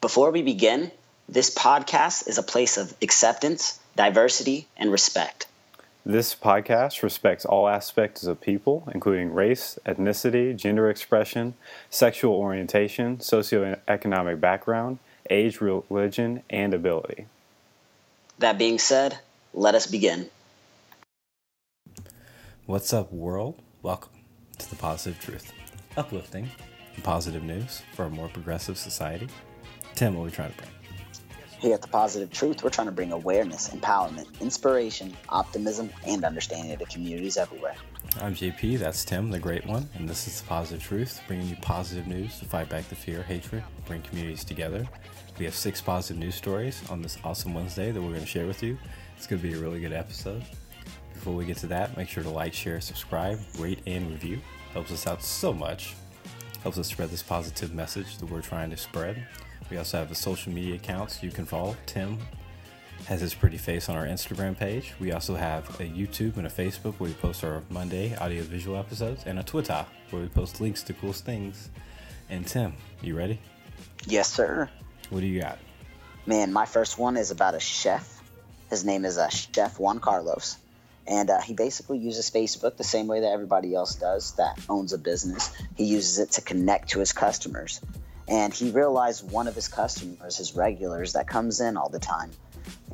Before we begin, this podcast is a place of acceptance, diversity, and respect. This podcast respects all aspects of people, including race, ethnicity, gender expression, sexual orientation, socioeconomic background, age, religion, and ability. That being said, let us begin. What's up, world? Welcome to the Positive Truth, uplifting and positive news for a more progressive society. Tim, what are we trying to bring? Here at The Positive Truth, we're trying to bring awareness, empowerment, inspiration, optimism, and understanding to communities everywhere. I'm JP, that's Tim, the great one, and this is The Positive Truth, bringing you positive news to fight back the fear, hatred, bring communities together. We have six positive news stories on this awesome Wednesday that we're going to share with you. It's going to be a really good episode. Before we get to that, make sure to like, share, subscribe, rate, and review. Helps us out so much. Helps us spread this positive message that we're trying to spread. We also have the social media accounts you can follow. Tim has his pretty face on our Instagram page. We also have a YouTube and a Facebook where we post our Monday audio visual episodes, and a Twitter where we post links to cool things. And Tim, you ready? Yes, sir. What do you got? Man, my first one is about a chef. His name is uh, Chef Juan Carlos. And uh, he basically uses Facebook the same way that everybody else does that owns a business. He uses it to connect to his customers and he realized one of his customers, his regulars that comes in all the time,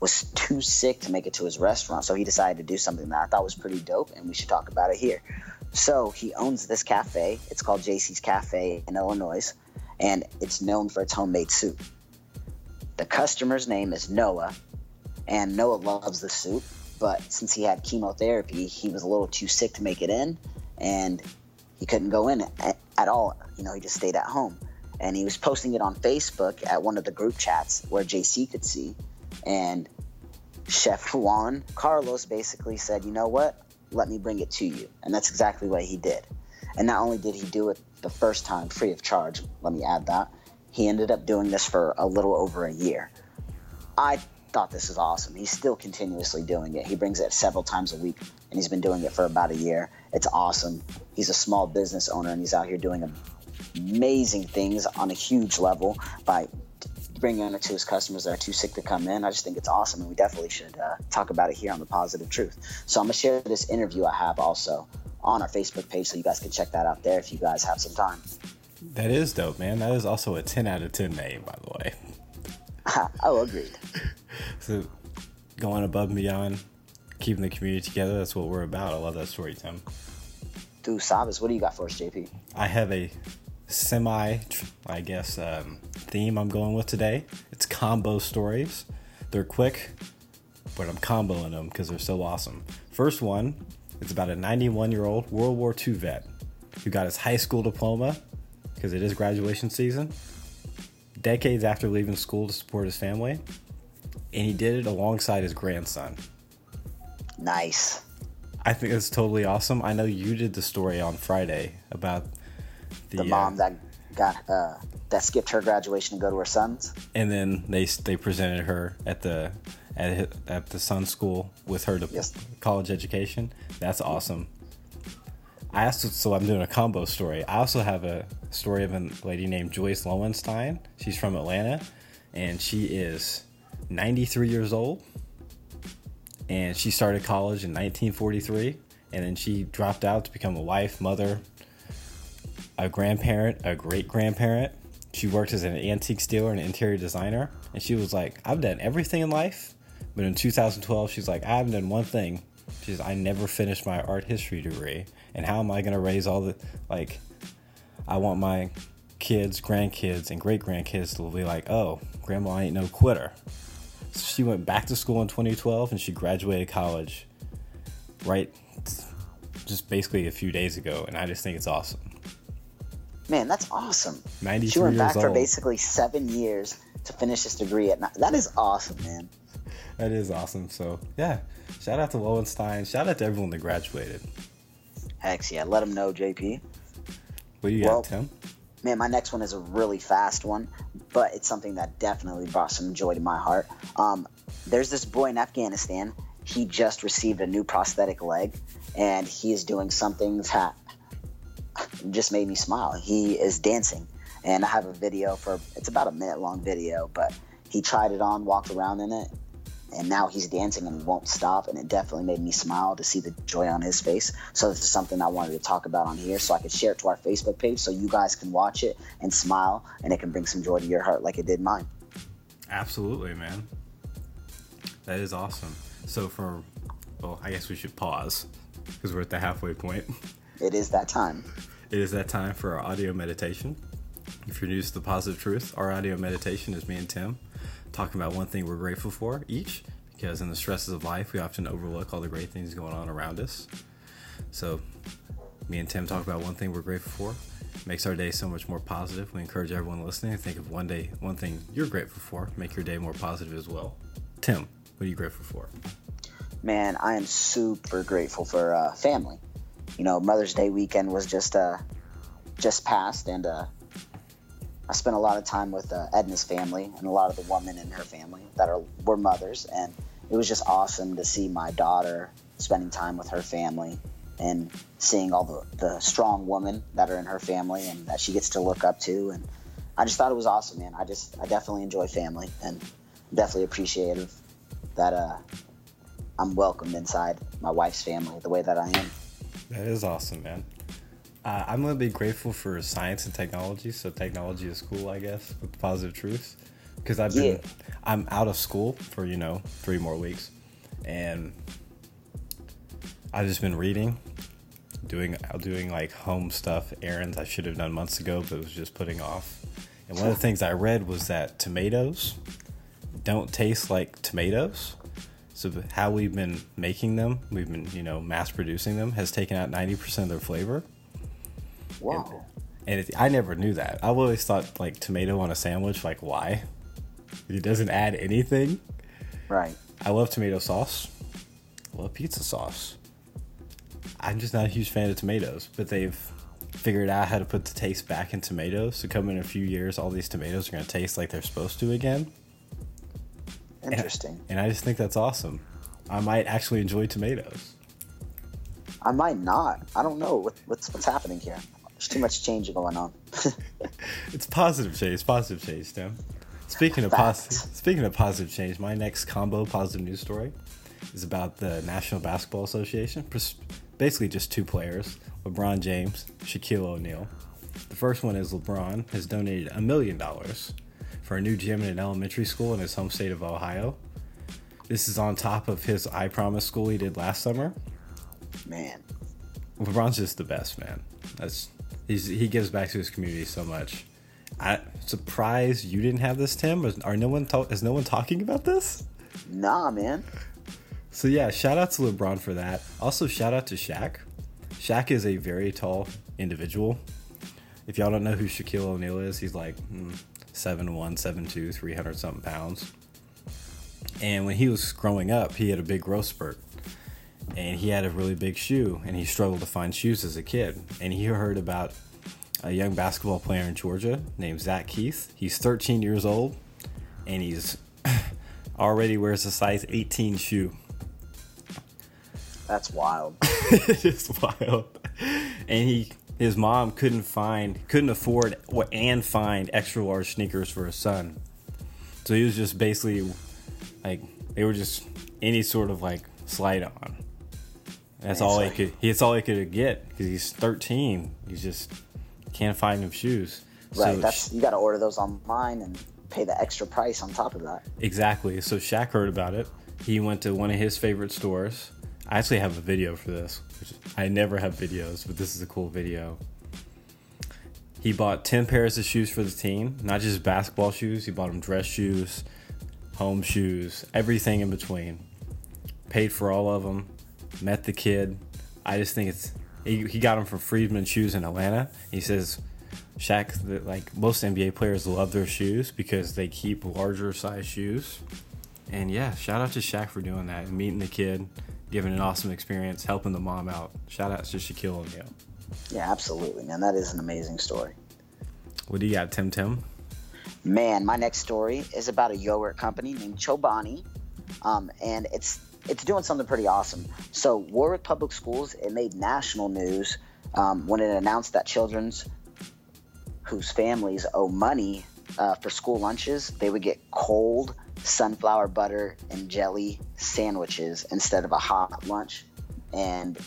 was too sick to make it to his restaurant. So he decided to do something that I thought was pretty dope, and we should talk about it here. So he owns this cafe. It's called JC's Cafe in Illinois, and it's known for its homemade soup. The customer's name is Noah, and Noah loves the soup, but since he had chemotherapy, he was a little too sick to make it in, and he couldn't go in at, all. You know, he just stayed at home and he was posting it on Facebook at one of the group chats where JC could see. And Chef Juan Carlos basically said, "You know what? Let me bring it to you." And that's exactly what he did. And not only did he do it the first time free of charge, let me add that, he ended up doing this for a little over a year. I thought this is awesome. He's still continuously doing it. He brings it several times a week, and he's been doing it for about a year. It's awesome. He's a small business owner, and he's out here doing amazing things on a huge level by bringing it to his customers that are too sick to come in. I just think it's awesome, and we definitely should uh, talk about it here on the Positive Truth. So I'm gonna share this interview I have also on our Facebook page, so you guys can check that out there if you guys have some time. That is dope, man. That is also a 10 out of 10 name, by the way. oh, agreed. so going above and beyond, keeping the community together, that's what we're about. I love that story, Tim. Dude, Savas, what do you got for us, JP? I have a semi, I guess, um, theme I'm going with today. It's combo stories. They're quick, but I'm comboing them because they're so awesome. First one is about a 91 year old World War II vet who got his high school diploma because it is graduation season, decades after leaving school to support his family, and he did it alongside his grandson. Nice. I think it's totally awesome. I know you did the story on Friday about the, the mom uh, that got uh, that skipped her graduation to go to her son's. And then they they presented her at the at at the son school with her yes. college education. That's awesome. I also so I'm doing a combo story. I also have a story of a lady named Joyce Lowenstein. She's from Atlanta, and she is 93 years old. And she started college in 1943, and then she dropped out to become a wife, mother, a grandparent, a great grandparent. She worked as an antique dealer and interior designer. And she was like, I've done everything in life. But in 2012, she's like, I haven't done one thing. She's, I never finished my art history degree. And how am I going to raise all the, like, I want my kids, grandkids, and great grandkids to be like, oh, grandma ain't no quitter. So she went back to school in 2012 and she graduated college right just basically a few days ago. And I just think it's awesome. Man, that's awesome. 93 she went back for basically seven years to finish this degree at that is awesome, man. That is awesome. So yeah, shout out to Lowenstein. Shout out to everyone that graduated. Heck yeah, let them know, JP. What do you well, got, Tim? Man, my next one is a really fast one, but it's something that definitely brought some joy to my heart. Um, there's this boy in Afghanistan. He just received a new prosthetic leg, and he is doing something that just made me smile. He is dancing And I have a video for it's about a minute long video, but he tried it on, walked around in it, and now he's dancing and won't stop. And it definitely made me smile to see the joy on his face. So this is something I wanted to talk about on here, so I could share it to our Facebook page, so you guys can watch it and smile, and it can bring some joy to your heart, like it did mine. Absolutely, man. That is awesome. So for, well, I guess we should pause because we're at the halfway point. It is that time. It is that time for our audio meditation. If you're new to the positive truth, our audio meditation is me and Tim talking about one thing we're grateful for each, because in the stresses of life, we often overlook all the great things going on around us. So, me and Tim talk about one thing we're grateful for. Makes our day so much more positive. We encourage everyone listening to think of one day, one thing you're grateful for. Make your day more positive as well. Tim, what are you grateful for? Man, I am super grateful for uh, family you know, Mother's Day weekend was just uh, just passed, and uh, I spent a lot of time with uh, Edna's family and a lot of the women in her family that are were mothers, and it was just awesome to see my daughter spending time with her family and seeing all the, the strong women that are in her family and that she gets to look up to and I just thought it was awesome, man. I just I definitely enjoy family and definitely appreciative that uh, I'm welcomed inside my wife's family the way that I am. That is awesome, man. Uh, I'm gonna be grateful for science and technology. So technology is cool, I guess, with positive truths. Because I've been, yeah. I'm out of school for you know three more weeks, and I've just been reading, doing doing like home stuff, errands I should have done months ago, but was just putting off. And one of the things I read was that tomatoes don't taste like tomatoes. So how we've been making them, we've been you know mass producing them, has taken out ninety percent of their flavor. Wow. And, and it, I never knew that. I've always thought like tomato on a sandwich, like why? It doesn't add anything. Right. I love tomato sauce. I love pizza sauce. I'm just not a huge fan of tomatoes, but they've figured out how to put the taste back in tomatoes. So come in a few years, all these tomatoes are going to taste like they're supposed to again. Interesting. And, and I just think that's awesome. I might actually enjoy tomatoes. I might not. I don't know what, what's what's happening here. There's too much change going on. it's positive change. Positive change, Tim. Speaking of positive, speaking of positive change, my next combo positive news story is about the National Basketball Association. Basically, just two players: LeBron James, Shaquille O'Neal. The first one is LeBron has donated a million dollars for a new gym in an elementary school in his home state of Ohio. This is on top of his I Promise school he did last summer. Man, LeBron's just the best, man. That's he's he gives back to his community so much. I surprised you didn't have this, Tim. Are no one talk, is no one talking about this? Nah, man. So yeah, shout out to LeBron for that. Also, shout out to Shaq. Shaq is a very tall individual. If y'all don't know who Shaquille O'Neal is, he's like hmm, seven one, seven two, three hundred something pounds. And when he was growing up, he had a big growth spurt. And he had a really big shoe, and he struggled to find shoes as a kid. And he heard about a young basketball player in Georgia named Zach Keith. He's 13 years old, and he's already wears a size 18 shoe. That's wild. it is wild. And he his mom couldn't find, couldn't afford and find extra large sneakers for his son. So he was just basically like they were just any sort of like slide on. That's all he could. That's all he could get because he's 13. He just can't find him shoes. Right. So that's you got to order those online and pay the extra price on top of that. Exactly. So Shaq heard about it. He went to one of his favorite stores I actually have a video for this. I never have videos, but this is a cool video. He bought 10 pairs of shoes for the team, not just basketball shoes. He bought them dress shoes, home shoes, everything in between. Paid for all of them. Met the kid. I just think it's he, he got them from Friedman Shoes in Atlanta. He says Shaq, like most NBA players love their shoes because they keep larger size shoes. And yeah, shout out to Shaq for doing that and meeting the kid giving an awesome experience, helping the mom out. Shout out to Shaquille O'Neal. Yeah, absolutely, man. That is an amazing story. What do you got, Tim Tim? Man, my next story is about a yogurt company named Chobani, um, and it's it's doing something pretty awesome. So Warwick Public Schools it made national news um, when it announced that children's whose families owe money uh, for school lunches, they would get cold sunflower butter and jelly sandwiches instead of a hot lunch. And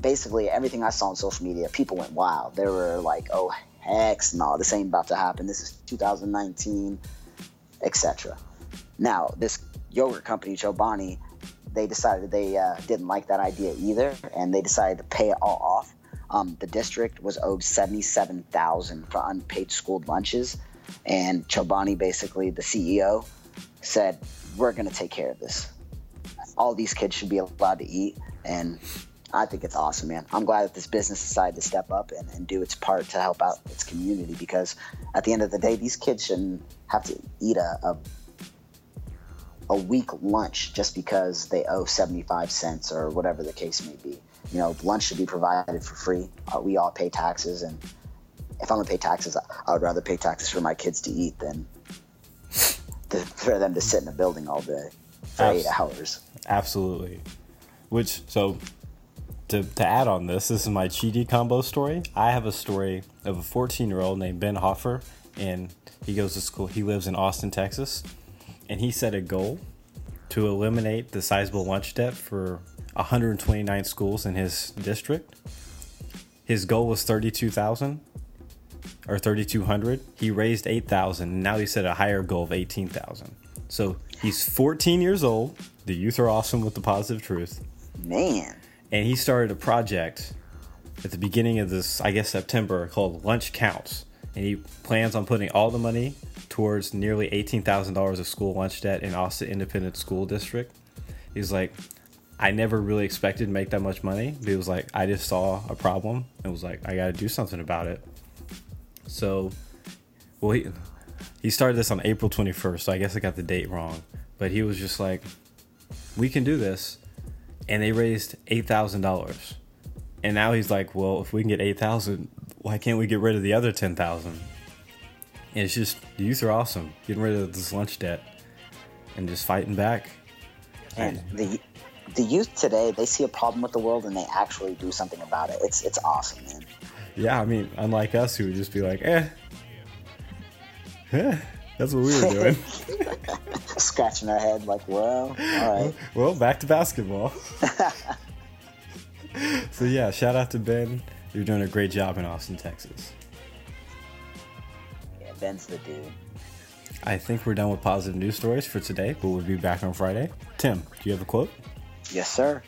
basically, everything I saw on social media, people went wild. They were like, oh, heck no, this ain't about to happen. This is 2019, etc. Now, this yogurt company, Chobani, they decided they uh, didn't like that idea either, and they decided to pay it all off. Um, the district was owed seventy-seven thousand for unpaid school lunches, and Chobani, basically the CEO, said, "We're going to take care of this. All these kids should be allowed to eat." And I think it's awesome, man. I'm glad that this business decided to step up and, and do its part to help out its community because at the end of the day, these kids shouldn't have to eat a, a a week lunch just because they owe 75 cents or whatever the case may be. You know, lunch should be provided for free. Uh, we all pay taxes, and if I'm gonna pay taxes, I would rather pay taxes for my kids to eat than to, for them to sit in a building all day for Abs- eight hours. Absolutely. Which so to, to add on this, this is my cheaty combo story. I have a story of a 14 year old named Ben Hoffer, and he goes to school. He lives in Austin, Texas and he set a goal to eliminate the sizable lunch debt for 129 schools in his district. His goal was 32,000 or 3,200. He raised 8,000. Now he set a higher goal of 18,000. So he's 14 years old. The youth are awesome with the positive truth. Man. And he started a project at the beginning of this, I guess, September called Lunch Counts. And he plans on putting all the money towards nearly $18,000 of school lunch debt in Austin Independent School District. He's like, I never really expected to make that much money. But he was like, I just saw a problem and was like, I got to do something about it. So, well, he, he started this on April 21st, so I guess I got the date wrong. But he was just like, we can do this. And they raised $8,000. And now he's like, well, if we can get 8,000, why can't we get rid of the other 10,000? And it's just the youth are awesome, getting rid of this lunch debt and just fighting back. And the the youth today, they see a problem with the world and they actually do something about it. It's it's awesome, man. Yeah, I mean, unlike us who would just be like, eh, eh that's what we were doing. Scratching our head like, well, all right. Well, back to basketball. so yeah, shout out to Ben. You're doing a great job in Austin, Texas. Yeah, Ben's the dude. I think we're done with positive news stories for today, but we'll be back on Friday. Tim, do you have a quote? Yes, sir.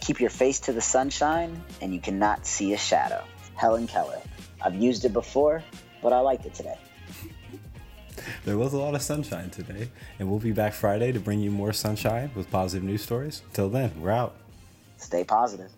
Keep your face to the sunshine, and you cannot see a shadow. Helen Keller. I've used it before, but I liked it today. there was a lot of sunshine today, and we'll be back Friday to bring you more sunshine with positive news stories. Till then, we're out. Stay positive.